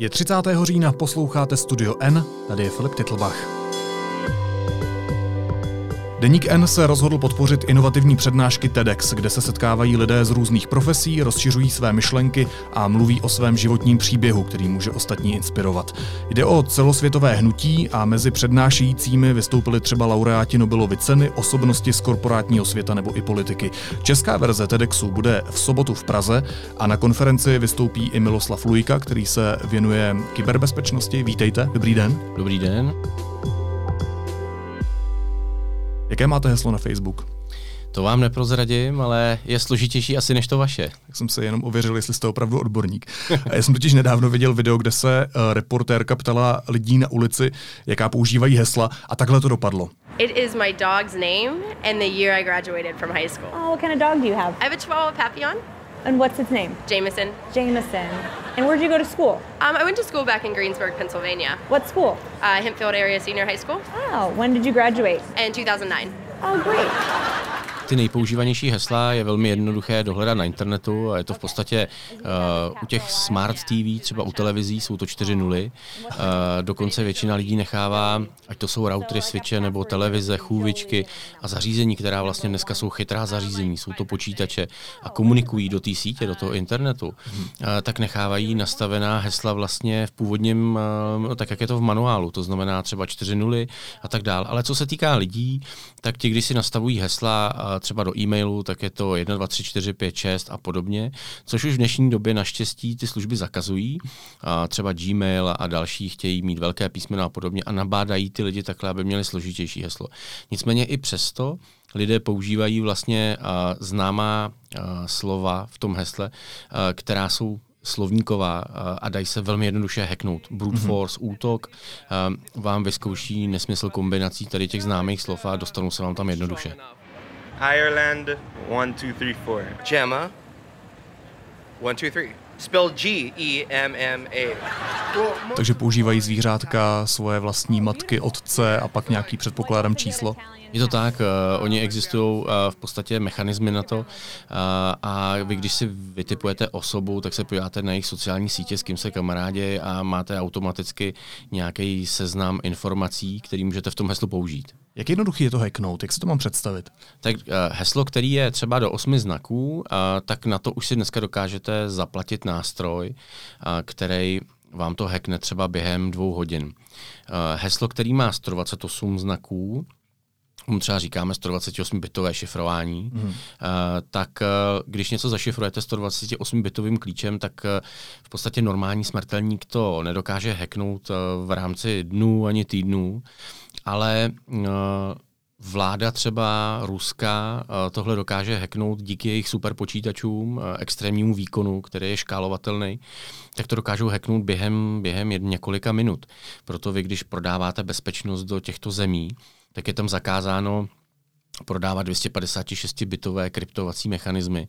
Je 30. října, posloucháte Studio N, tady je Filip Titlbach. Deník N se rozhodl podpořit inovativní přednášky TEDx, kde se setkávají lidé z různých profesí, rozšiřují své myšlenky a mluví o svém životním příběhu, který může ostatní inspirovat. Jde o celosvětové hnutí a mezi přednášejícími vystoupili třeba laureáti Nobelovy ceny, osobnosti z korporátního světa nebo i politiky. Česká verze TEDxu bude v sobotu v Praze a na konferenci vystoupí i Miloslav Lujka, který se věnuje kyberbezpečnosti. Vítejte, dobrý den. Dobrý den. Jaké máte heslo na Facebook? To vám neprozradím, ale je složitější asi než to vaše. Tak jsem se jenom ověřil, jestli jste opravdu odborník. Já jsem totiž nedávno viděl video, kde se uh, reportérka ptala lidí na ulici, jaká používají hesla a takhle to dopadlo. It is my dog's name and the year I graduated from high school. Oh, what kind of dog do you have? I have a Chihuahua Papillon, And what's its name? Jameson. Jameson. And where'd you go to school? Um, I went to school back in Greensburg, Pennsylvania, What school? uh, Hempfield Area Senior High School, Oh, when did you graduate? in 2009. Oh, great. Ty nejpoužívanější hesla je velmi jednoduché dohledat na internetu a je to v podstatě uh, u těch smart TV, třeba u televizí, jsou to čtyři nuly. Uh, dokonce většina lidí nechává, ať to jsou routery, switche nebo televize, chůvičky a zařízení, která vlastně dneska jsou chytrá zařízení, jsou to počítače a komunikují do té sítě, do toho internetu, uh, tak nechávají nastavená hesla vlastně v původním, uh, tak jak je to v manuálu, to znamená třeba čtyři nuly a tak dále. Ale co se týká lidí, tak ti, když si nastavují hesla třeba do e-mailu, tak je to 1, 2, 3, 4, 5, 6 a podobně, což už v dnešní době naštěstí ty služby zakazují. A třeba Gmail a další chtějí mít velké písmena a podobně a nabádají ty lidi takhle, aby měli složitější heslo. Nicméně i přesto lidé používají vlastně známá slova v tom hesle, která jsou slovníková a dají se velmi jednoduše hacknout. Brute force, mm-hmm. útok vám vyzkouší nesmysl kombinací tady těch známých slov a dostanou se vám tam jednoduše. Ireland, one, two, three, four. Gemma. One, two, three. Spelled G E M M A. Takže používají zvířátka, svoje vlastní matky, otce a pak nějaký předpokládám číslo. Je to tak, uh, oni existují uh, v podstatě mechanismy na to uh, a vy, když si vytipujete osobu, tak se podíváte na jejich sociální sítě, s kým se kamarádi a máte automaticky nějaký seznam informací, který můžete v tom heslu použít. Jak jednoduchý je to hacknout? Jak si to mám představit? Tak uh, heslo, který je třeba do osmi znaků, uh, tak na to už si dneska dokážete zaplatit nástroj, uh, který vám to hackne třeba během dvou hodin. Uh, heslo, který má 128 znaků, mu třeba říkáme 128-bitové šifrování, mm. uh, tak uh, když něco zašifrujete 128-bitovým klíčem, tak uh, v podstatě normální smrtelník to nedokáže hacknout uh, v rámci dnů ani týdnů, ale uh, vláda třeba ruská uh, tohle dokáže hacknout díky jejich superpočítačům, uh, extrémnímu výkonu, který je škálovatelný, tak to dokážou hacknout během, během několika minut. Proto vy, když prodáváte bezpečnost do těchto zemí, tak je tam zakázáno prodávat 256-bitové kryptovací mechanismy.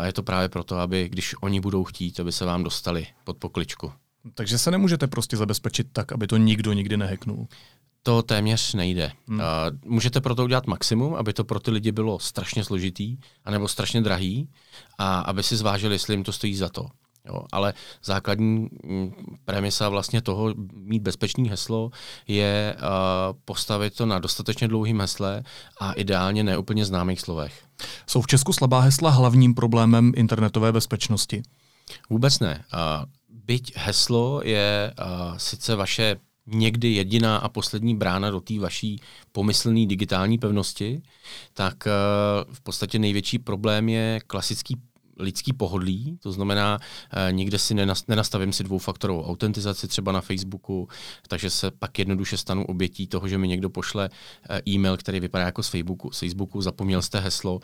A je to právě proto, aby když oni budou chtít, aby se vám dostali pod pokličku. Takže se nemůžete prostě zabezpečit tak, aby to nikdo nikdy nehacknul. To téměř nejde. Hmm. Můžete proto udělat maximum, aby to pro ty lidi bylo strašně složitý, anebo strašně drahý, a aby si zvážili, jestli jim to stojí za to. Jo, ale základní mm, premisa vlastně toho mít bezpečný heslo je uh, postavit to na dostatečně dlouhým hesle a ideálně neúplně známých slovech. Jsou v Česku slabá hesla hlavním problémem internetové bezpečnosti? Vůbec ne. Uh, byť heslo je uh, sice vaše někdy jediná a poslední brána do té vaší pomyslné digitální pevnosti, tak uh, v podstatě největší problém je klasický lidský pohodlí, to znamená, e, nikde si nenastavím si dvoufaktorovou autentizaci třeba na Facebooku, takže se pak jednoduše stanu obětí toho, že mi někdo pošle e, e-mail, který vypadá jako z Facebooku, z Facebooku zapomněl jste heslo,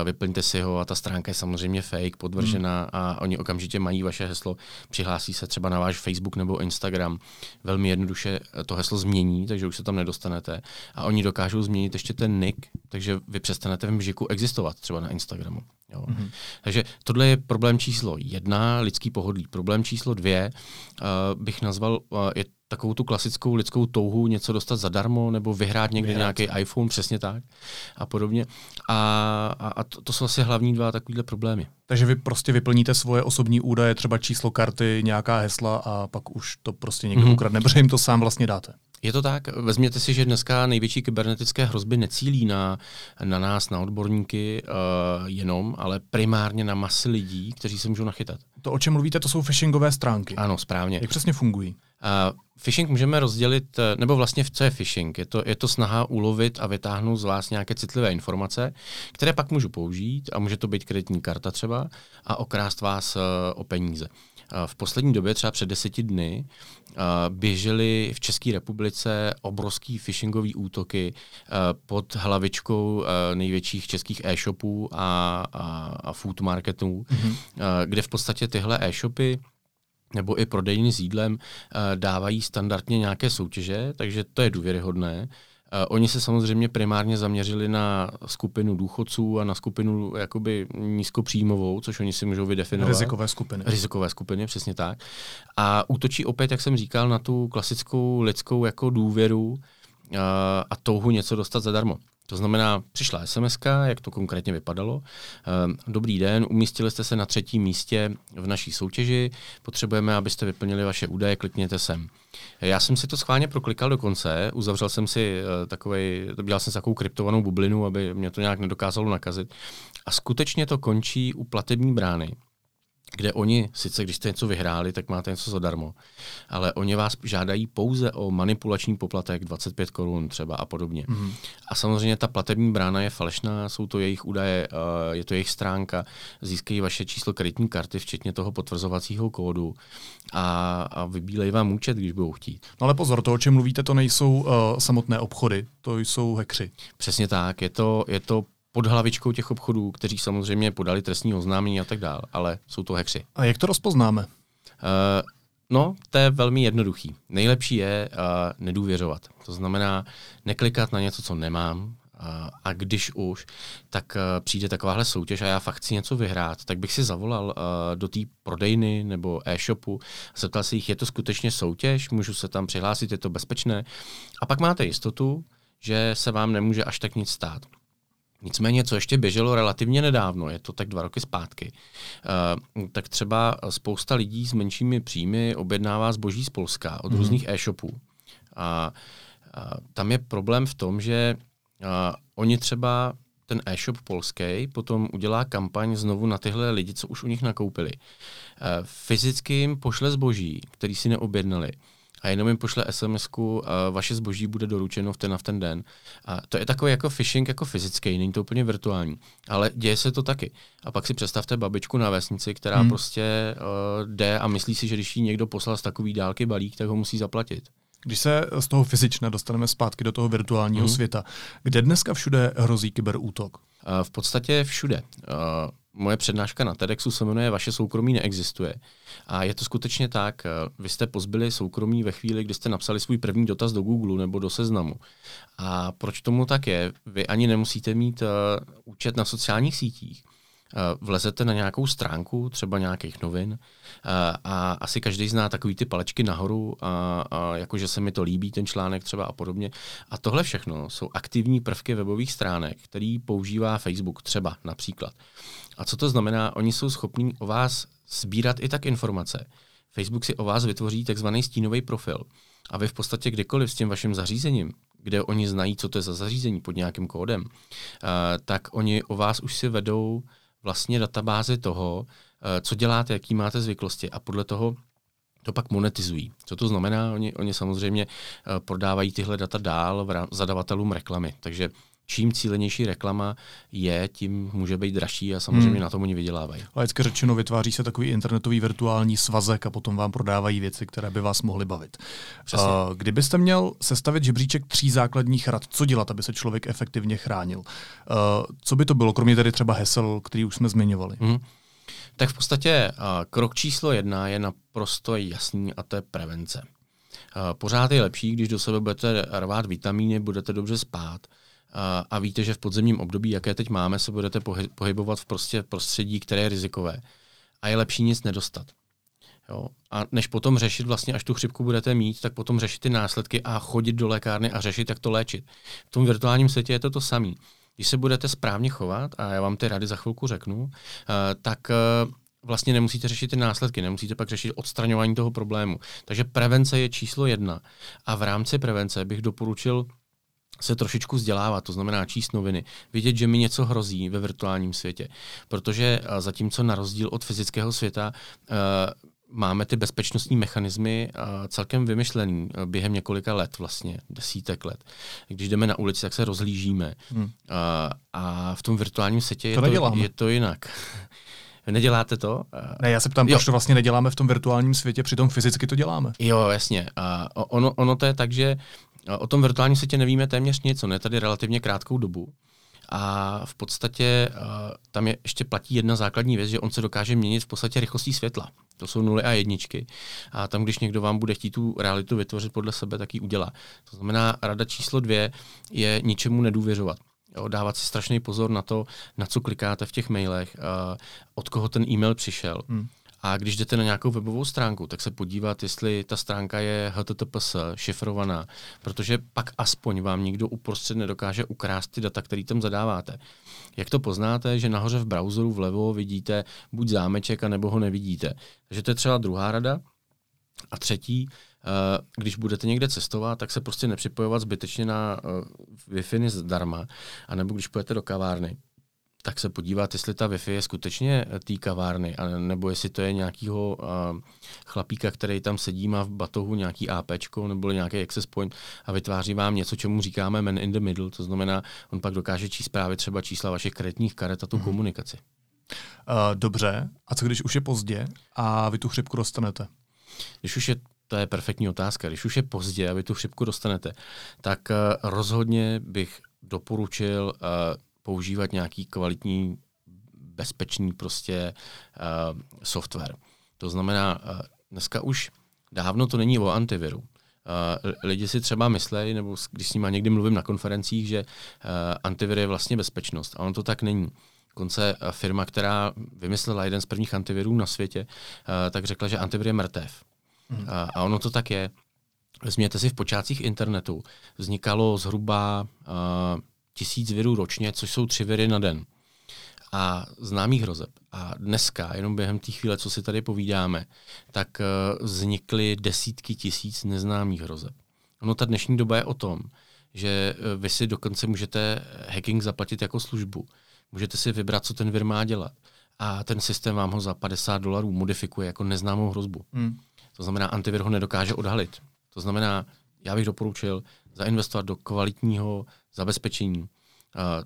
e, vyplňte si ho a ta stránka je samozřejmě fake, podvržená hmm. a oni okamžitě mají vaše heslo, přihlásí se třeba na váš Facebook nebo Instagram, velmi jednoduše to heslo změní, takže už se tam nedostanete a oni dokážou změnit ještě ten nick, takže vy přestanete v mžiku existovat třeba na Instagramu. Jo. Mm-hmm. Takže tohle je problém číslo jedna, lidský pohodlí. Problém číslo dvě uh, bych nazval, uh, je takovou tu klasickou lidskou touhu něco dostat zadarmo nebo vyhrát někde vyhrát. nějaký iPhone, přesně tak a podobně. A, a, a to, to jsou asi hlavní dva takovýhle problémy. Takže vy prostě vyplníte svoje osobní údaje, třeba číslo karty, nějaká hesla a pak už to prostě někdo mm-hmm. ukradne, protože jim to sám vlastně dáte. Je to tak. Vezměte si, že dneska největší kybernetické hrozby necílí na, na nás, na odborníky uh, jenom, ale primárně na masy lidí, kteří se můžou nachytat. To, o čem mluvíte, to jsou phishingové stránky. Ano, správně. Jak přesně fungují? Uh, phishing můžeme rozdělit, eh, nebo vlastně v co je phishing? Je to, je to snaha ulovit a vytáhnout z vás nějaké citlivé informace, které pak můžu použít a může to být kreditní karta třeba a okrást vás uh, o peníze. V poslední době, třeba před deseti dny, běžely v České republice obrovský phishingové útoky pod hlavičkou největších českých e-shopů a, a, a food marketů, mm-hmm. kde v podstatě tyhle e-shopy nebo i prodejny s jídlem dávají standardně nějaké soutěže, takže to je důvěryhodné. Uh, oni se samozřejmě primárně zaměřili na skupinu důchodců a na skupinu jakoby nízkopříjmovou, což oni si můžou vydefinovat. Rizikové skupiny. Rizikové skupiny, přesně tak. A útočí opět, jak jsem říkal, na tu klasickou lidskou jako důvěru uh, a touhu něco dostat zadarmo. To znamená, přišla SMS, jak to konkrétně vypadalo. Ehm, dobrý den, umístili jste se na třetím místě v naší soutěži, potřebujeme, abyste vyplnili vaše údaje, klikněte sem. Já jsem si to schválně proklikal do konce, uzavřel jsem si uh, takový, dělal jsem si takovou kryptovanou bublinu, aby mě to nějak nedokázalo nakazit. A skutečně to končí u platební brány kde oni, sice když jste něco vyhráli, tak máte něco zadarmo, ale oni vás žádají pouze o manipulační poplatek 25 korun třeba a podobně. Mm-hmm. A samozřejmě ta platební brána je falešná, jsou to jejich údaje, je to jejich stránka, získají vaše číslo kreditní karty, včetně toho potvrzovacího kódu a, a vybílejí vám účet, když budou chtít. No ale pozor, to, o čem mluvíte, to nejsou uh, samotné obchody, to jsou hekři. Přesně tak, je to, je to pod hlavičkou těch obchodů, kteří samozřejmě podali trestní oznámení a tak dále, ale jsou to hekři. A jak to rozpoznáme? Uh, no, to je velmi jednoduchý. Nejlepší je uh, nedůvěřovat. To znamená neklikat na něco, co nemám, uh, a když už, tak přijde takováhle soutěž a já fakt chci něco vyhrát, tak bych si zavolal do té prodejny nebo e-shopu a zeptal se jich, je to skutečně soutěž, můžu se tam přihlásit, je to bezpečné. A pak máte jistotu, že se vám nemůže až tak nic stát. Nicméně, co ještě běželo relativně nedávno, je to tak dva roky zpátky, uh, tak třeba spousta lidí s menšími příjmy objednává zboží z Polska od mm-hmm. různých e-shopů. A, a tam je problém v tom, že a, oni třeba ten e-shop polský potom udělá kampaň znovu na tyhle lidi, co už u nich nakoupili. E, fyzicky jim pošle zboží, který si neobjednali a jenom jim pošle sms vaše zboží bude doručeno v ten a v ten den. A to je takový jako phishing jako fyzický, není to úplně virtuální, ale děje se to taky. A pak si představte babičku na vesnici, která hmm. prostě uh, jde a myslí si, že když jí někdo poslal z takový dálky balík, tak ho musí zaplatit. Když se z toho fyzična dostaneme zpátky do toho virtuálního hmm. světa, kde dneska všude hrozí kyberútok? Uh, v podstatě všude. Uh, moje přednáška na TEDxu se jmenuje Vaše soukromí neexistuje. A je to skutečně tak. Eh, vy jste pozbyli soukromí ve chvíli, kdy jste napsali svůj první dotaz do Google nebo do seznamu. A proč tomu tak je? Vy ani nemusíte mít uh, účet na sociálních sítích. Uh, vlezete na nějakou stránku, třeba nějakých novin, uh, a asi každý zná takový ty palečky nahoru, a, a jakože se mi to líbí, ten článek třeba a podobně. A tohle všechno jsou aktivní prvky webových stránek, který používá Facebook třeba například. A co to znamená? Oni jsou schopní o vás sbírat i tak informace. Facebook si o vás vytvoří takzvaný stínový profil. A vy v podstatě kdekoliv s tím vaším zařízením, kde oni znají, co to je za zařízení pod nějakým kódem, uh, tak oni o vás už si vedou vlastně databázy toho, uh, co děláte, jaký máte zvyklosti a podle toho to pak monetizují. Co to znamená? Oni, oni samozřejmě uh, prodávají tyhle data dál v zadavatelům reklamy. Takže čím cílenější reklama je, tím může být dražší a samozřejmě hmm. na tom oni vydělávají. Laicky řečeno, vytváří se takový internetový virtuální svazek a potom vám prodávají věci, které by vás mohly bavit. Přesně. Uh, kdybyste měl sestavit žebříček tří základních rad, co dělat, aby se člověk efektivně chránil? Uh, co by to bylo, kromě tedy třeba hesel, který už jsme zmiňovali? Hmm. Tak v podstatě uh, krok číslo jedna je naprosto jasný a to je prevence. Uh, pořád je lepší, když do sebe budete rvát vitamíny, budete dobře spát, a, víte, že v podzemním období, jaké teď máme, se budete pohy, pohybovat v prostě prostředí, které je rizikové. A je lepší nic nedostat. Jo? A než potom řešit vlastně, až tu chřipku budete mít, tak potom řešit ty následky a chodit do lékárny a řešit, jak to léčit. V tom virtuálním světě je to to samé. Když se budete správně chovat, a já vám ty rady za chvilku řeknu, uh, tak uh, vlastně nemusíte řešit ty následky, nemusíte pak řešit odstraňování toho problému. Takže prevence je číslo jedna. A v rámci prevence bych doporučil se trošičku vzdělávat, to znamená číst noviny, vidět, že mi něco hrozí ve virtuálním světě. Protože zatímco na rozdíl od fyzického světa uh, máme ty bezpečnostní mechanismy uh, celkem vymyšlený během několika let, vlastně desítek let. Když jdeme na ulici, tak se rozhlížíme. Hmm. A v tom virtuálním světě je to, to, je to jinak. Neděláte to? Ne, já se ptám, jo. proč to vlastně neděláme v tom virtuálním světě, přitom fyzicky to děláme. Jo, jasně. A ono, ono to je tak, že o tom virtuálním světě nevíme téměř nic, on je tady relativně krátkou dobu. A v podstatě uh, tam je ještě platí jedna základní věc, že on se dokáže měnit v podstatě rychlostí světla. To jsou nuly a jedničky. A tam, když někdo vám bude chtít tu realitu vytvořit podle sebe, tak ji udělá. To znamená, rada číslo dvě je ničemu nedůvěřovat. Jo, dávat si strašný pozor na to, na co klikáte v těch mailech, uh, od koho ten e-mail přišel. Hmm. A když jdete na nějakou webovou stránku, tak se podívat, jestli ta stránka je HTTPS, šifrovaná, protože pak aspoň vám nikdo uprostřed nedokáže ukrást ty data, které tam zadáváte. Jak to poznáte, že nahoře v browseru vlevo vidíte buď zámeček, anebo ho nevidíte. Takže to je třeba druhá rada. A třetí, eh, když budete někde cestovat, tak se prostě nepřipojovat zbytečně na eh, Wi-Fi zdarma, anebo když půjdete do kavárny, tak se podívat, jestli ta Wi-Fi je skutečně té kavárny, nebo jestli to je nějakýho uh, chlapíka, který tam sedí, má v batohu nějaký AP nebo nějaký access point a vytváří vám něco, čemu říkáme man in the middle, to znamená, on pak dokáže číst právě třeba čísla vašich kreditních karet a tu mm-hmm. komunikaci. Uh, dobře, a co když už je pozdě a vy tu chřipku dostanete? Když už je to je perfektní otázka. Když už je pozdě a vy tu chřipku dostanete, tak uh, rozhodně bych doporučil uh, používat nějaký kvalitní, bezpečný prostě uh, software. To znamená, uh, dneska už dávno to není o antiviru. Uh, lidi si třeba myslejí, nebo když s nimi někdy mluvím na konferencích, že uh, antivir je vlastně bezpečnost. A on to tak není. Konce firma, která vymyslela jeden z prvních antivirů na světě, uh, tak řekla, že antivir je mrtev. Uh, a ono to tak je. Vezměte si v počátcích internetu. Vznikalo zhruba uh, tisíc virů ročně, což jsou tři viry na den. A známých hrozeb. A dneska, jenom během té chvíle, co si tady povídáme, tak uh, vznikly desítky tisíc neznámých hrozeb. No ta dnešní doba je o tom, že uh, vy si dokonce můžete hacking zaplatit jako službu. Můžete si vybrat, co ten vir má dělat. A ten systém vám ho za 50 dolarů modifikuje jako neznámou hrozbu. Hmm. To znamená, antivir ho nedokáže odhalit. To znamená, já bych doporučil zainvestovat do kvalitního zabezpečení. Uh,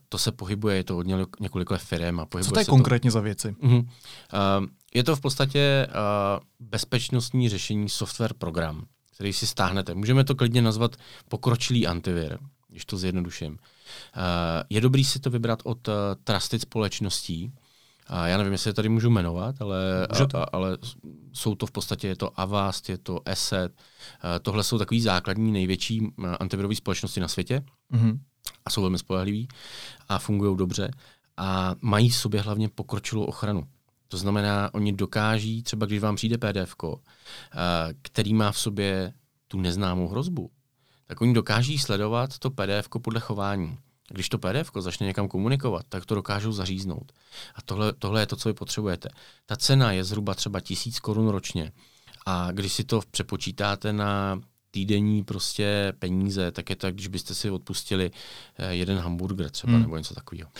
to se pohybuje, je to od několik let firm. A pohybuje Co to je se konkrétně to... za věci? Uh-huh. Uh, je to v podstatě uh, bezpečnostní řešení software program, který si stáhnete. Můžeme to klidně nazvat pokročilý antivir, když to zjednoduším. Uh, je dobrý si to vybrat od uh, trusted společností, a já nevím, jestli je tady můžu jmenovat, ale, a, ale jsou to v podstatě, je to Avast, je to Asset. Tohle jsou takový základní největší antivirové společnosti na světě. Mm-hmm a jsou velmi spolehlivý a fungují dobře a mají v sobě hlavně pokročilou ochranu. To znamená, oni dokáží, třeba když vám přijde PDF, eh, který má v sobě tu neznámou hrozbu, tak oni dokáží sledovat to PDF podle chování. Když to PDF začne někam komunikovat, tak to dokážou zaříznout. A tohle, tohle je to, co vy potřebujete. Ta cena je zhruba třeba tisíc korun ročně. A když si to přepočítáte na týdenní prostě peníze, tak je to, když byste si odpustili eh, jeden hamburger třeba hmm. nebo něco takového.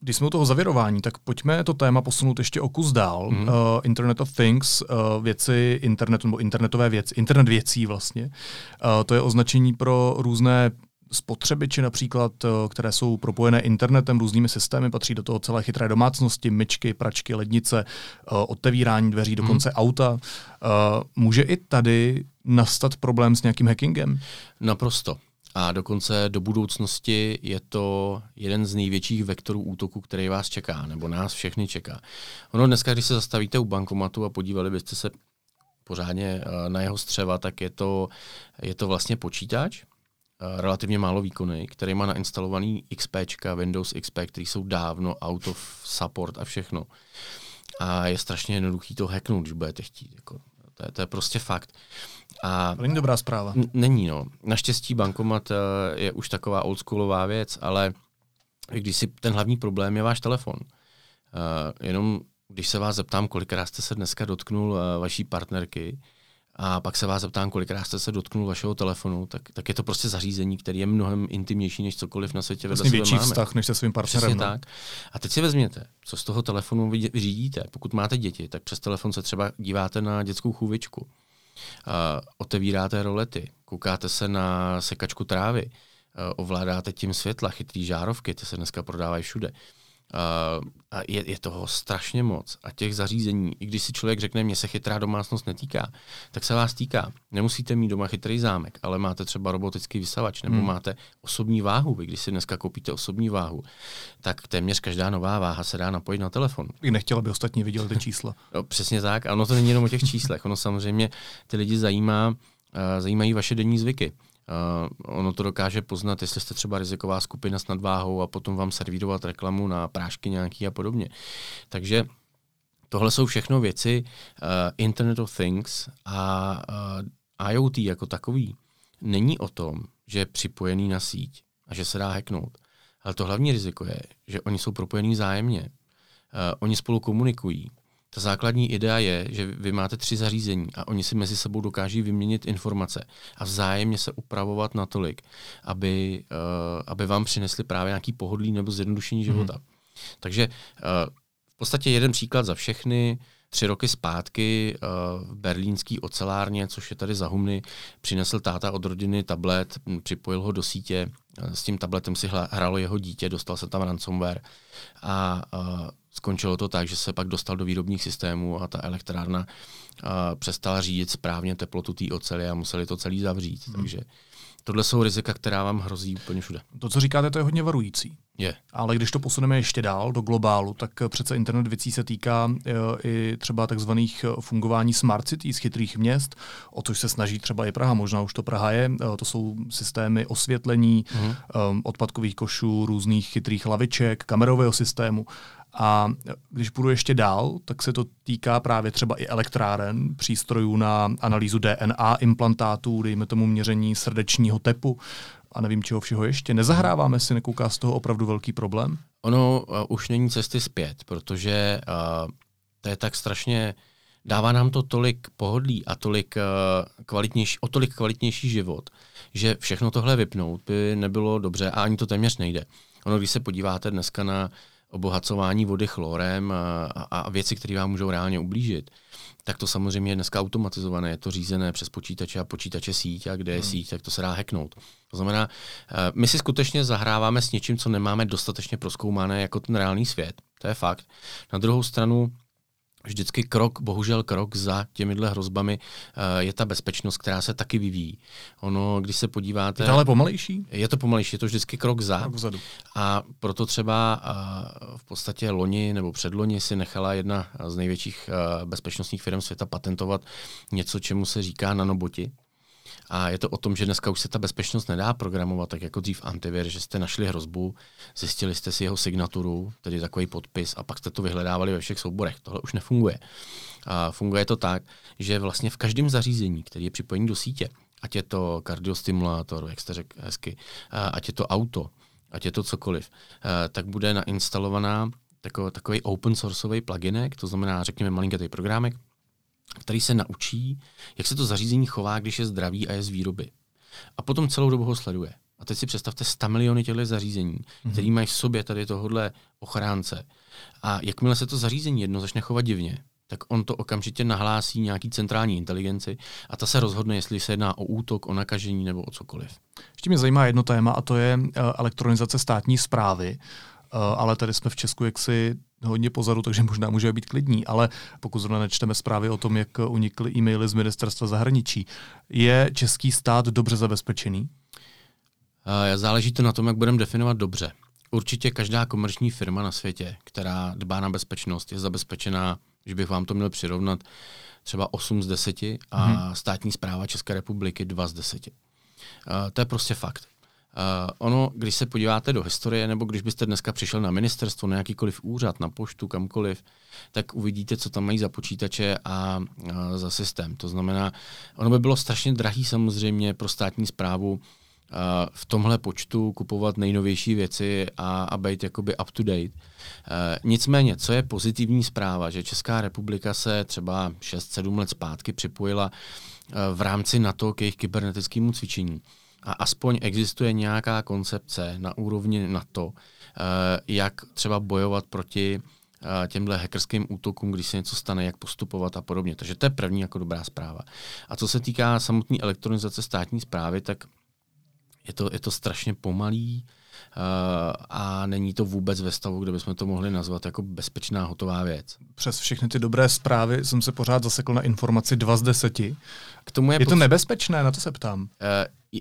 Když jsme u toho zavěrování, tak pojďme to téma posunout ještě o kus dál. Hmm. Uh, Internet of Things, uh, věci internetu nebo internetové věci, internet věcí vlastně. Uh, to je označení pro různé spotřebiči například, eh, které jsou propojené internetem, různými systémy, patří do toho celé chytré domácnosti, myčky, pračky, lednice, eh, otevírání dveří, dokonce hmm. auta. Eh, může i tady nastat problém s nějakým hackingem? Naprosto. A dokonce do budoucnosti je to jeden z největších vektorů útoku, který vás čeká, nebo nás všechny čeká. Ono dneska, když se zastavíte u bankomatu a podívali byste se pořádně na jeho střeva, tak je to, je to vlastně počítač, relativně málo výkony, který má nainstalovaný XP, Windows XP, který jsou dávno out of support a všechno. A je strašně jednoduchý to hacknout, když budete chtít. Jako, to, je, to je prostě fakt. A to není dobrá zpráva. N- není, no. Naštěstí bankomat uh, je už taková oldschoolová věc, ale když si ten hlavní problém je váš telefon. Uh, jenom když se vás zeptám, kolikrát jste se dneska dotknul uh, vaší partnerky, a pak se vás zeptám, kolikrát jste se dotknul vašeho telefonu, tak, tak je to prostě zařízení, který je mnohem intimnější než cokoliv na světě vlastně větší máme. vztah než se svým partnerem. Přesně no. tak. A teď si vezměte, co z toho telefonu vy řídíte. Pokud máte děti, tak přes telefon se třeba díváte na dětskou chůvičku. Uh, otevíráte rolety, koukáte se na sekačku trávy, uh, ovládáte tím světla, chytrý žárovky, ty se dneska prodávají všude. Uh, a je, je toho strašně moc. A těch zařízení, i když si člověk řekne, mě se chytrá domácnost netýká, tak se vás týká. Nemusíte mít doma chytrý zámek, ale máte třeba robotický vysavač, nebo hmm. máte osobní váhu. Vy, když si dneska koupíte osobní váhu, tak téměř každá nová váha se dá napojit na telefon. I nechtěla, aby ostatní viděli ty čísla. no, přesně tak. A ono to není jenom o těch číslech. Ono samozřejmě ty lidi zajímá, uh, zajímají vaše denní zvyky. Uh, ono to dokáže poznat, jestli jste třeba riziková skupina s nadváhou a potom vám servírovat reklamu na prášky nějaký a podobně. Takže tohle jsou všechno věci uh, Internet of Things a uh, IoT jako takový není o tom, že je připojený na síť a že se dá hacknout. Ale to hlavní riziko je, že oni jsou propojení zájemně. Uh, oni spolu komunikují. Ta základní idea je, že vy máte tři zařízení a oni si mezi sebou dokáží vyměnit informace a vzájemně se upravovat natolik, aby, uh, aby vám přinesli právě nějaký pohodlí nebo zjednodušení života. Mm. Takže uh, v podstatě jeden příklad za všechny. Tři roky zpátky uh, v berlínský ocelárně, což je tady za humny, přinesl táta od rodiny tablet, připojil ho do sítě, s tím tabletem si hrálo jeho dítě, dostal se tam ransomware a uh, skončilo to tak, že se pak dostal do výrobních systémů a ta elektrárna přestala řídit správně teplotu té ocely a museli to celý zavřít. Hmm. Takže tohle jsou rizika, která vám hrozí úplně všude. To, co říkáte, to je hodně varující. Je. Ale když to posuneme ještě dál do globálu, tak přece internet věcí se týká uh, i třeba takzvaných fungování smart cities, chytrých měst, o což se snaží třeba i Praha, možná už to Praha je. To jsou systémy osvětlení, mm. odpadkových košů, různých chytrých laviček, kamerového systému. A když půjdu ještě dál, tak se to týká právě třeba i elektráren, přístrojů na analýzu DNA, implantátů, dejme tomu měření srdečního tepu a nevím čeho všeho ještě. Nezahráváme si, nekouká z toho opravdu velký problém? Ono uh, už není cesty zpět, protože uh, to je tak strašně dává nám to tolik pohodlí a tolik, uh, kvalitnější, o tolik kvalitnější život, že všechno tohle vypnout by nebylo dobře a ani to téměř nejde. Ono, když se podíváte dneska na obohacování vody chlorem a, a, věci, které vám můžou reálně ublížit, tak to samozřejmě je dneska automatizované, je to řízené přes počítače a počítače síť a kde je hmm. síť, tak to se dá hacknout. To znamená, eh, my si skutečně zahráváme s něčím, co nemáme dostatečně proskoumané jako ten reálný svět. To je fakt. Na druhou stranu, vždycky krok, bohužel krok za těmihle hrozbami uh, je ta bezpečnost, která se taky vyvíjí. Ono, když se podíváte... Je to ale pomalejší? Je to pomalejší, je to vždycky krok za. Krok vzadu. A proto třeba uh, v podstatě loni nebo předloni si nechala jedna z největších uh, bezpečnostních firm světa patentovat něco, čemu se říká nanoboti. A je to o tom, že dneska už se ta bezpečnost nedá programovat tak jako dřív antivir, že jste našli hrozbu, zjistili jste si jeho signaturu, tedy takový podpis, a pak jste to vyhledávali ve všech souborech. Tohle už nefunguje. A funguje to tak, že vlastně v každém zařízení, který je připojený do sítě, ať je to kardiostimulátor, jak jste řekl hezky, ať je to auto, ať je to cokoliv, tak bude nainstalovaná takový open sourceový pluginek, to znamená, řekněme, malinkatý programek, který se naučí, jak se to zařízení chová, když je zdravý a je z výroby. A potom celou dobu ho sleduje. A teď si představte 100 miliony těchto zařízení, mm-hmm. který mají v sobě tady tohohle ochránce. A jakmile se to zařízení jedno začne chovat divně, tak on to okamžitě nahlásí nějaký centrální inteligenci a ta se rozhodne, jestli se jedná o útok, o nakažení nebo o cokoliv. Ještě mě zajímá jedno téma a to je eh, elektronizace státní zprávy. Eh, ale tady jsme v Česku jaksi hodně pozadu, takže možná může být klidní, ale pokud zrovna nečteme zprávy o tom, jak unikly e-maily z ministerstva zahraničí, je český stát dobře zabezpečený? Uh, záleží to na tom, jak budeme definovat dobře. Určitě každá komerční firma na světě, která dbá na bezpečnost, je zabezpečená, když bych vám to měl přirovnat, třeba 8 z 10 a hmm. státní zpráva České republiky 2 z 10. Uh, to je prostě fakt. Uh, ono, když se podíváte do historie, nebo když byste dneska přišel na ministerstvo, na jakýkoliv úřad, na poštu, kamkoliv, tak uvidíte, co tam mají za počítače a uh, za systém. To znamená, ono by bylo strašně drahý samozřejmě pro státní zprávu uh, v tomhle počtu kupovat nejnovější věci a, a být jakoby up to date. Nicméně, co je pozitivní zpráva, že Česká republika se třeba 6-7 let zpátky připojila v rámci NATO k jejich kybernetickému cvičení a aspoň existuje nějaká koncepce na úrovni NATO, eh, jak třeba bojovat proti eh, těmhle hackerským útokům, když se něco stane, jak postupovat a podobně. Takže to je první jako dobrá zpráva. A co se týká samotné elektronizace státní zprávy, tak je to, je to strašně pomalý uh, a není to vůbec ve stavu, kde bychom to mohli nazvat jako bezpečná hotová věc. Přes všechny ty dobré zprávy jsem se pořád zasekl na informaci 2 z 10. K tomu je, je to nebezpečné, na to se ptám. Uh,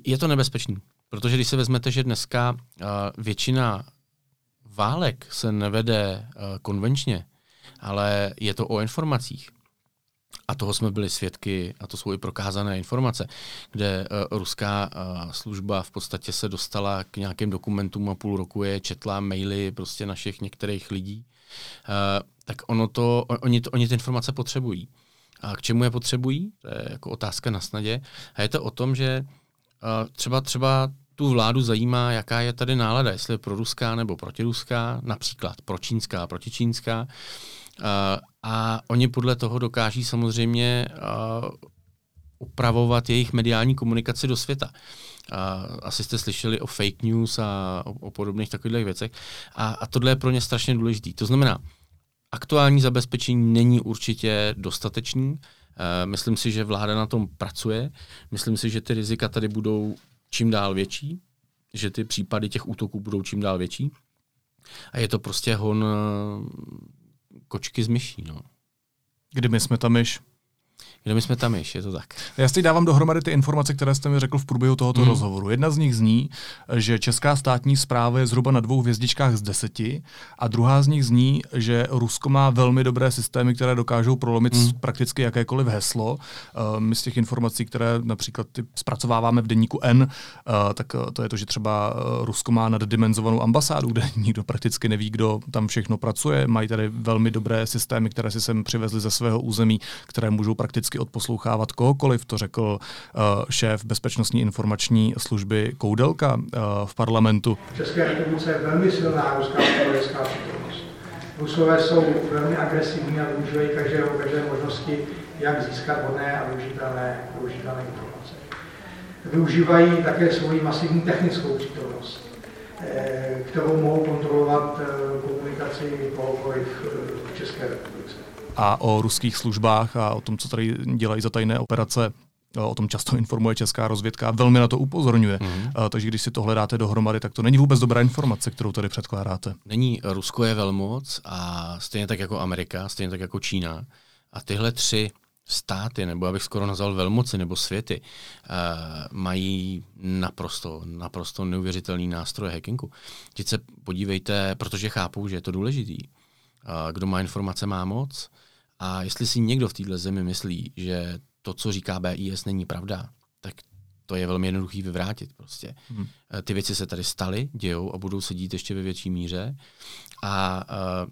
je to nebezpečný, protože když se vezmete, že dneska uh, většina válek se nevede konvenčně, ale je to o informacích. A toho jsme byli svědky, a to jsou i prokázané informace, kde uh, ruská uh, služba v podstatě se dostala k nějakým dokumentům a půl roku je četla maily prostě našich některých lidí. Uh, tak ono to, oni, to, oni ty informace potřebují. A k čemu je potřebují? To je jako otázka na snadě. A je to o tom, že třeba, třeba tu vládu zajímá, jaká je tady nálada, jestli je proruská nebo protiruská, například pročínská, protičínská. A oni podle toho dokáží samozřejmě upravovat jejich mediální komunikaci do světa. Asi jste slyšeli o fake news a o, o podobných takových věcech. A, a tohle je pro ně strašně důležité. To znamená, aktuální zabezpečení není určitě dostatečný, Eh, myslím si, že vláda na tom pracuje. Myslím si, že ty rizika tady budou čím dál větší, že ty případy těch útoků budou čím dál větší. A je to prostě hon eh, kočky z myší. No. Kdy my jsme tam myš? Kde my jsme tam již, je to tak. Já si dávám dohromady ty informace, které jste mi řekl v průběhu tohoto mm. rozhovoru. Jedna z nich zní, že česká státní zpráva je zhruba na dvou hvězdičkách z deseti a druhá z nich zní, že Rusko má velmi dobré systémy, které dokážou prolomit mm. prakticky jakékoliv heslo. Uh, my z těch informací, které například ty zpracováváme v denníku N, uh, tak to je to, že třeba Rusko má naddimenzovanou ambasádu, kde nikdo prakticky neví, kdo tam všechno pracuje. Mají tady velmi dobré systémy, které si sem přivezli ze svého území, které můžou prakticky prakticky odposlouchávat kohokoliv, to řekl uh, šéf Bezpečnostní informační služby Koudelka uh, v parlamentu. V České republice je velmi silná ruská spravodajská přítomnost. Rusové jsou velmi agresivní a využívají každého, každé možnosti, jak získat hodné a využitelné, využitelné informace. Využívají také svoji masivní technickou přítomnost, eh, kterou mohou kontrolovat komunikaci kohokoliv v České republice a o ruských službách a o tom, co tady dělají za tajné operace, O tom často informuje česká rozvědka a velmi na to upozorňuje. Mm-hmm. Takže když si to hledáte dohromady, tak to není vůbec dobrá informace, kterou tady předkládáte. Není. Rusko je velmoc a stejně tak jako Amerika, stejně tak jako Čína. A tyhle tři státy, nebo abych skoro nazval velmoci nebo světy, uh, mají naprosto, naprosto neuvěřitelný nástroje hackingu. Teď se podívejte, protože chápou, že je to důležitý. Uh, kdo má informace, má moc. A jestli si někdo v této zemi myslí, že to, co říká BIS, není pravda, tak to je velmi jednoduchý vyvrátit prostě. Hmm. Ty věci se tady staly, dějou a budou se dít ještě ve větší míře. A uh,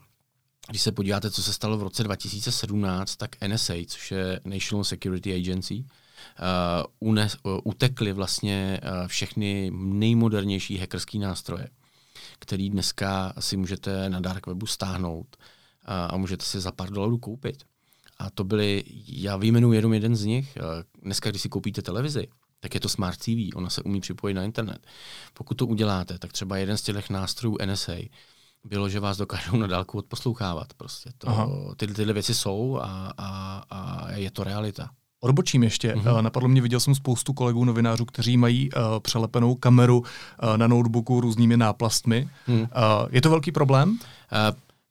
když se podíváte, co se stalo v roce 2017, tak NSA, což je National Security Agency, uh, unes, uh, utekly vlastně uh, všechny nejmodernější hackerské nástroje, který dneska si můžete na dark webu stáhnout a, a můžete si za pár dolarů koupit. A to byly, já vyjmenuji jenom jeden z nich. Dneska, když si koupíte televizi, tak je to Smart TV, ona se umí připojit na internet. Pokud to uděláte, tak třeba jeden z těch nástrojů NSA bylo, že vás dokážou na dálku odposlouchávat. Prostě to, ty, tyhle věci jsou a, a, a je to realita. Odbočím ještě. Mm-hmm. Napadlo mě, viděl jsem spoustu kolegů novinářů, kteří mají uh, přelepenou kameru uh, na notebooku různými náplastmi. Mm. Uh, je to velký problém? Uh,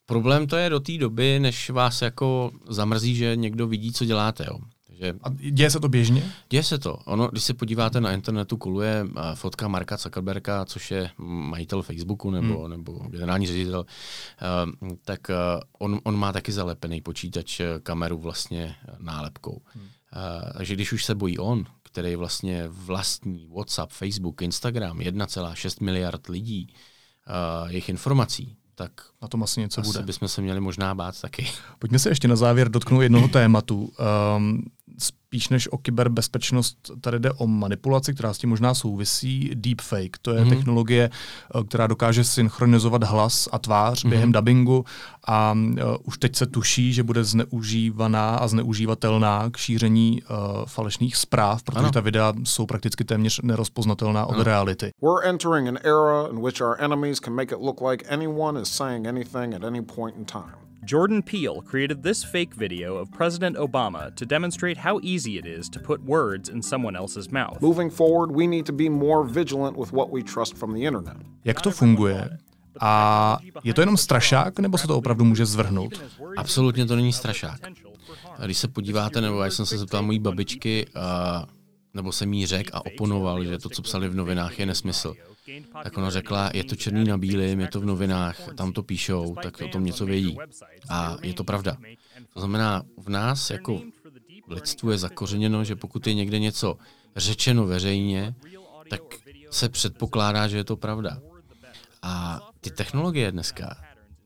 Problém to je do té doby, než vás jako zamrzí, že někdo vidí, co děláte. Jo. Takže, a děje se to běžně? Děje se to. Ono, když se podíváte na internetu, kuluje uh, fotka Marka Zuckerberga, což je majitel Facebooku nebo, hmm. nebo generální ředitel, uh, tak uh, on, on má taky zalepený počítač kameru vlastně nálepkou. Hmm. Uh, takže když už se bojí on, který vlastně vlastní WhatsApp, Facebook, Instagram, 1,6 miliard lidí, uh, jejich informací, tak na tom asi něco asi bude. bychom se měli možná bát taky. Pojďme se ještě na závěr dotknout jednoho tématu. Um, spíš než o kyberbezpečnost, tady jde o manipulaci, která s tím možná souvisí. Deepfake, to je mm-hmm. technologie, eh, která dokáže synchronizovat hlas a tvář mm-hmm. během dubbingu a uh, už teď se tuší, že bude zneužívaná a zneužívatelná k šíření uh, falešných zpráv, protože ano. ta videa jsou prakticky téměř nerozpoznatelná ano. od reality. We're entering an era in which our enemies can make it look like anyone is saying anything at any point in time. Jordan Peele created this fake video of President Obama to demonstrate how easy it is to put words in someone else's mouth. Moving forward, we need to be more vigilant with what we trust from the internet. Jak to funguje? A je to jenom strašák, nebo se to opravdu může zvrhnout? Absolutně to není strašák. Když se podíváte, nebo já jsem se zeptal mojí babičky, uh, nebo jsem jí řekl a oponoval, že to, co psali v novinách, je nesmysl. Tak ona řekla, je to černý na bílým, je to v novinách, tam to píšou, tak o tom něco vědí. A je to pravda. To znamená, v nás jako lidstvu je zakořeněno, že pokud je někde něco řečeno veřejně, tak se předpokládá, že je to pravda. A ty technologie dneska,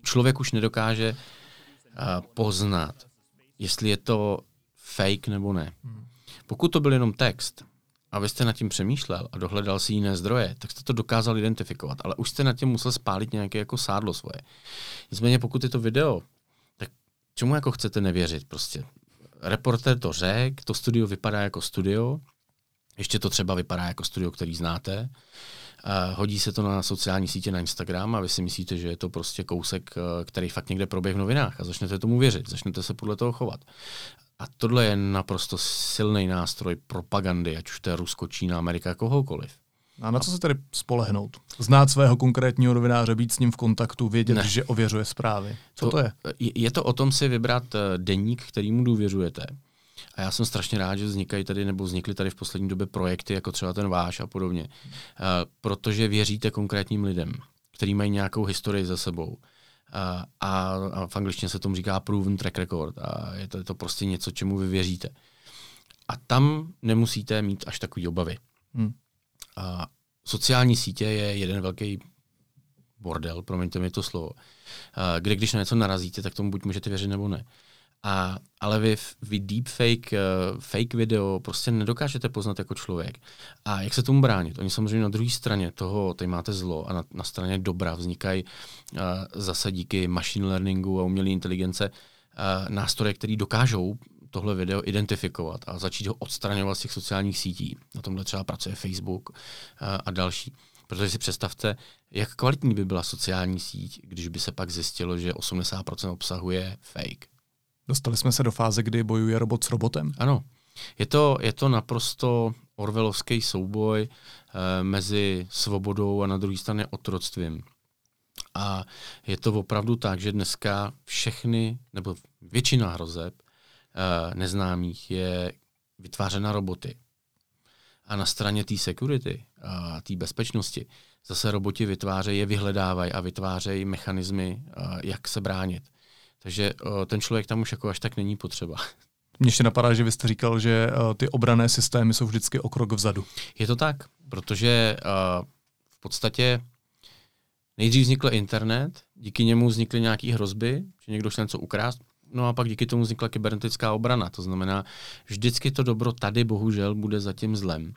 člověk už nedokáže uh, poznat, jestli je to fake nebo ne. Pokud to byl jenom text a vy jste nad tím přemýšlel a dohledal si jiné zdroje, tak jste to dokázal identifikovat, ale už jste nad tím musel spálit nějaké jako sádlo svoje. Nicméně pokud je to video, tak čemu jako chcete nevěřit prostě? Reporter to řekl, to studio vypadá jako studio, ještě to třeba vypadá jako studio, který znáte, hodí se to na sociální sítě, na Instagram a vy si myslíte, že je to prostě kousek, uh, který fakt někde proběh v novinách a začnete tomu věřit, začnete se podle toho chovat. A tohle je naprosto silný nástroj propagandy, ať už to je Rusko, Čína, Amerika, kohokoliv. A na co se tedy spolehnout? Znát svého konkrétního novináře, být s ním v kontaktu, vědět, ne. že ověřuje zprávy. Co to, to je? Je to o tom si vybrat deník, kterýmu důvěřujete. A já jsem strašně rád, že vznikají tady nebo vznikly tady v poslední době projekty, jako třeba ten váš a podobně. Protože věříte konkrétním lidem, kteří mají nějakou historii za sebou a, v angličtině se tomu říká proven track record a je to, je to prostě něco, čemu vy věříte. A tam nemusíte mít až takový obavy. Hmm. A sociální sítě je jeden velký bordel, promiňte mi to slovo, kde když na něco narazíte, tak tomu buď můžete věřit nebo ne. A, ale vy, vy deepfake, uh, fake video prostě nedokážete poznat jako člověk. A jak se tomu bránit? Oni samozřejmě na druhé straně toho, tady máte zlo a na, na straně dobra vznikají uh, zase díky machine learningu a umělé inteligence uh, nástroje, které dokážou tohle video identifikovat a začít ho odstraňovat z těch sociálních sítí. Na tomhle třeba pracuje Facebook uh, a další. Protože si představte, jak kvalitní by byla sociální síť, když by se pak zjistilo, že 80% obsahuje fake. Dostali jsme se do fáze, kdy bojuje robot s robotem? Ano. Je to, je to naprosto orvelovský souboj e, mezi svobodou a na druhé straně otroctvím. A je to opravdu tak, že dneska všechny, nebo většina hrozeb e, neznámých je vytvářena roboty. A na straně té security a té bezpečnosti zase roboti vytvářejí, je vyhledávají a vytvářejí mechanismy, jak se bránit. Takže uh, ten člověk tam už jako až tak není potřeba. Mně ještě napadá, že vy jste říkal, že uh, ty obrané systémy jsou vždycky o krok vzadu. Je to tak, protože uh, v podstatě nejdřív vznikl internet, díky němu vznikly nějaké hrozby, že někdo chtěl něco ukrást, no a pak díky tomu vznikla kybernetická obrana. To znamená, vždycky to dobro tady bohužel bude za tím zlem.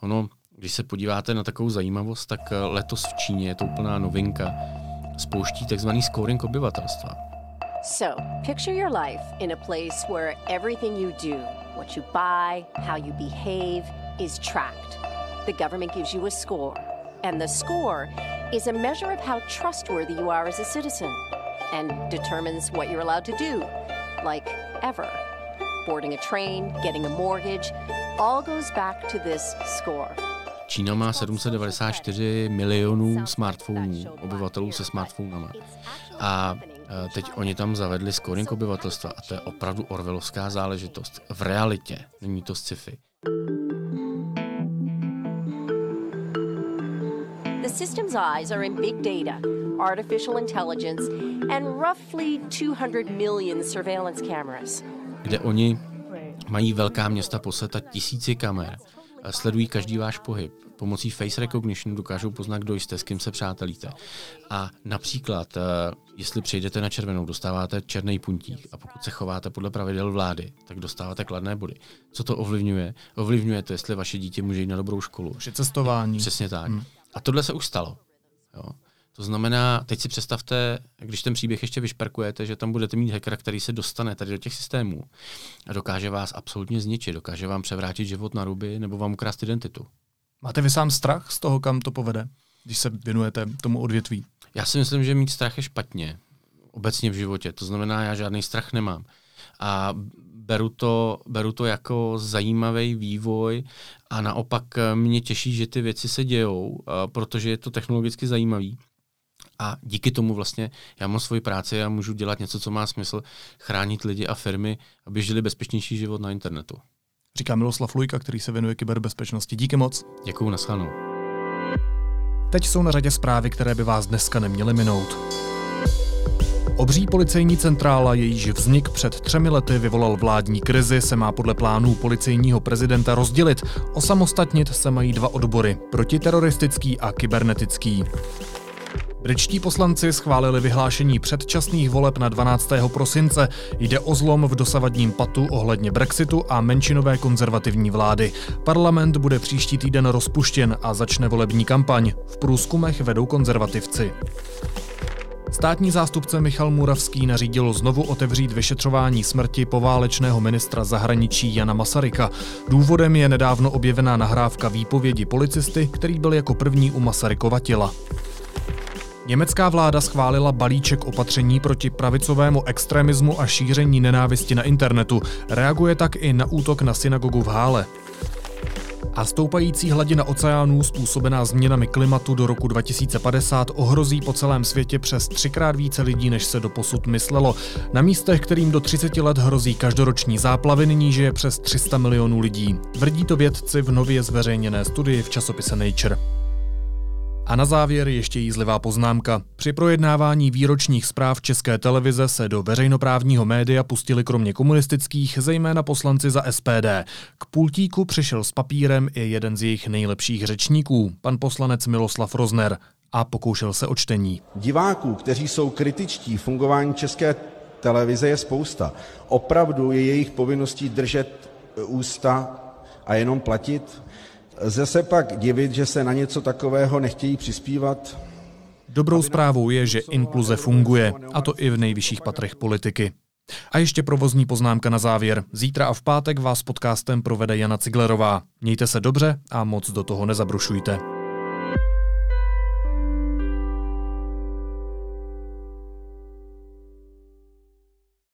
Ono, když se podíváte na takovou zajímavost, tak letos v Číně je to úplná novinka. Spouští takzvaný scoring obyvatelstva. So, picture your life in a place where everything you do, what you buy, how you behave, is tracked. The government gives you a score, and the score is a measure of how trustworthy you are as a citizen and determines what you're allowed to do, like ever. Boarding a train, getting a mortgage, all goes back to this score. Čína má 794 milionů smartphonů, obyvatelů se smartphonama. A teď oni tam zavedli scoring obyvatelstva a to je opravdu orvelovská záležitost. V realitě, není to sci-fi. The system's eyes are in big data, artificial intelligence, and roughly 200 million surveillance cameras. Kde oni mají velká města posleta tisíci kamer sledují každý váš pohyb. Pomocí face recognition dokážou poznat, kdo jste, s kým se přátelíte. A například, eh, jestli přejdete na červenou, dostáváte černý puntík a pokud se chováte podle pravidel vlády, tak dostáváte kladné body. Co to ovlivňuje? Ovlivňuje to, jestli vaše dítě může jít na dobrou školu. Při cestování. Přesně tak. Hmm. A tohle se už stalo. Jo. To znamená, teď si představte, když ten příběh ještě vyšperkujete, že tam budete mít hackera, který se dostane tady do těch systémů a dokáže vás absolutně zničit, dokáže vám převrátit život na ruby nebo vám ukrást identitu. Máte vy sám strach z toho, kam to povede, když se věnujete tomu odvětví? Já si myslím, že mít strach je špatně. Obecně v životě. To znamená, já žádný strach nemám. A beru to, beru to jako zajímavý vývoj a naopak mě těší, že ty věci se dějou, protože je to technologicky zajímavý. A díky tomu vlastně já mám svoji práci a můžu dělat něco, co má smysl, chránit lidi a firmy, aby žili bezpečnější život na internetu. Říká Miloslav Lujka, který se věnuje kyberbezpečnosti. Díky moc. Děkuju, naschledanou. Teď jsou na řadě zprávy, které by vás dneska neměly minout. Obří policejní centrála, jejíž vznik před třemi lety vyvolal vládní krizi, se má podle plánů policejního prezidenta rozdělit. Osamostatnit se mají dva odbory, protiteroristický a kybernetický. Britští poslanci schválili vyhlášení předčasných voleb na 12. prosince. Jde o zlom v dosavadním patu ohledně Brexitu a menšinové konzervativní vlády. Parlament bude příští týden rozpuštěn a začne volební kampaň. V průzkumech vedou konzervativci. Státní zástupce Michal Muravský nařídil znovu otevřít vyšetřování smrti poválečného ministra zahraničí Jana Masaryka. Důvodem je nedávno objevená nahrávka výpovědi policisty, který byl jako první u Masarykova těla. Německá vláda schválila balíček opatření proti pravicovému extremismu a šíření nenávisti na internetu. Reaguje tak i na útok na synagogu v Hále. A stoupající hladina oceánů způsobená změnami klimatu do roku 2050 ohrozí po celém světě přes třikrát více lidí, než se doposud myslelo. Na místech, kterým do 30 let hrozí každoroční záplavy, nyní žije přes 300 milionů lidí. Tvrdí to vědci v nově zveřejněné studii v časopise Nature. A na závěr ještě jízlivá poznámka. Při projednávání výročních zpráv České televize se do veřejnoprávního média pustili kromě komunistických zejména poslanci za SPD. K pultíku přišel s papírem i jeden z jejich nejlepších řečníků, pan poslanec Miloslav Rozner, a pokoušel se o čtení. Diváků, kteří jsou kritičtí fungování České televize je spousta. Opravdu je jejich povinností držet ústa a jenom platit? Lze se pak divit, že se na něco takového nechtějí přispívat? Dobrou zprávou je, že inkluze funguje, a to i v nejvyšších patrech politiky. A ještě provozní poznámka na závěr. Zítra a v pátek vás podcastem provede Jana Ciglerová. Mějte se dobře a moc do toho nezabrušujte.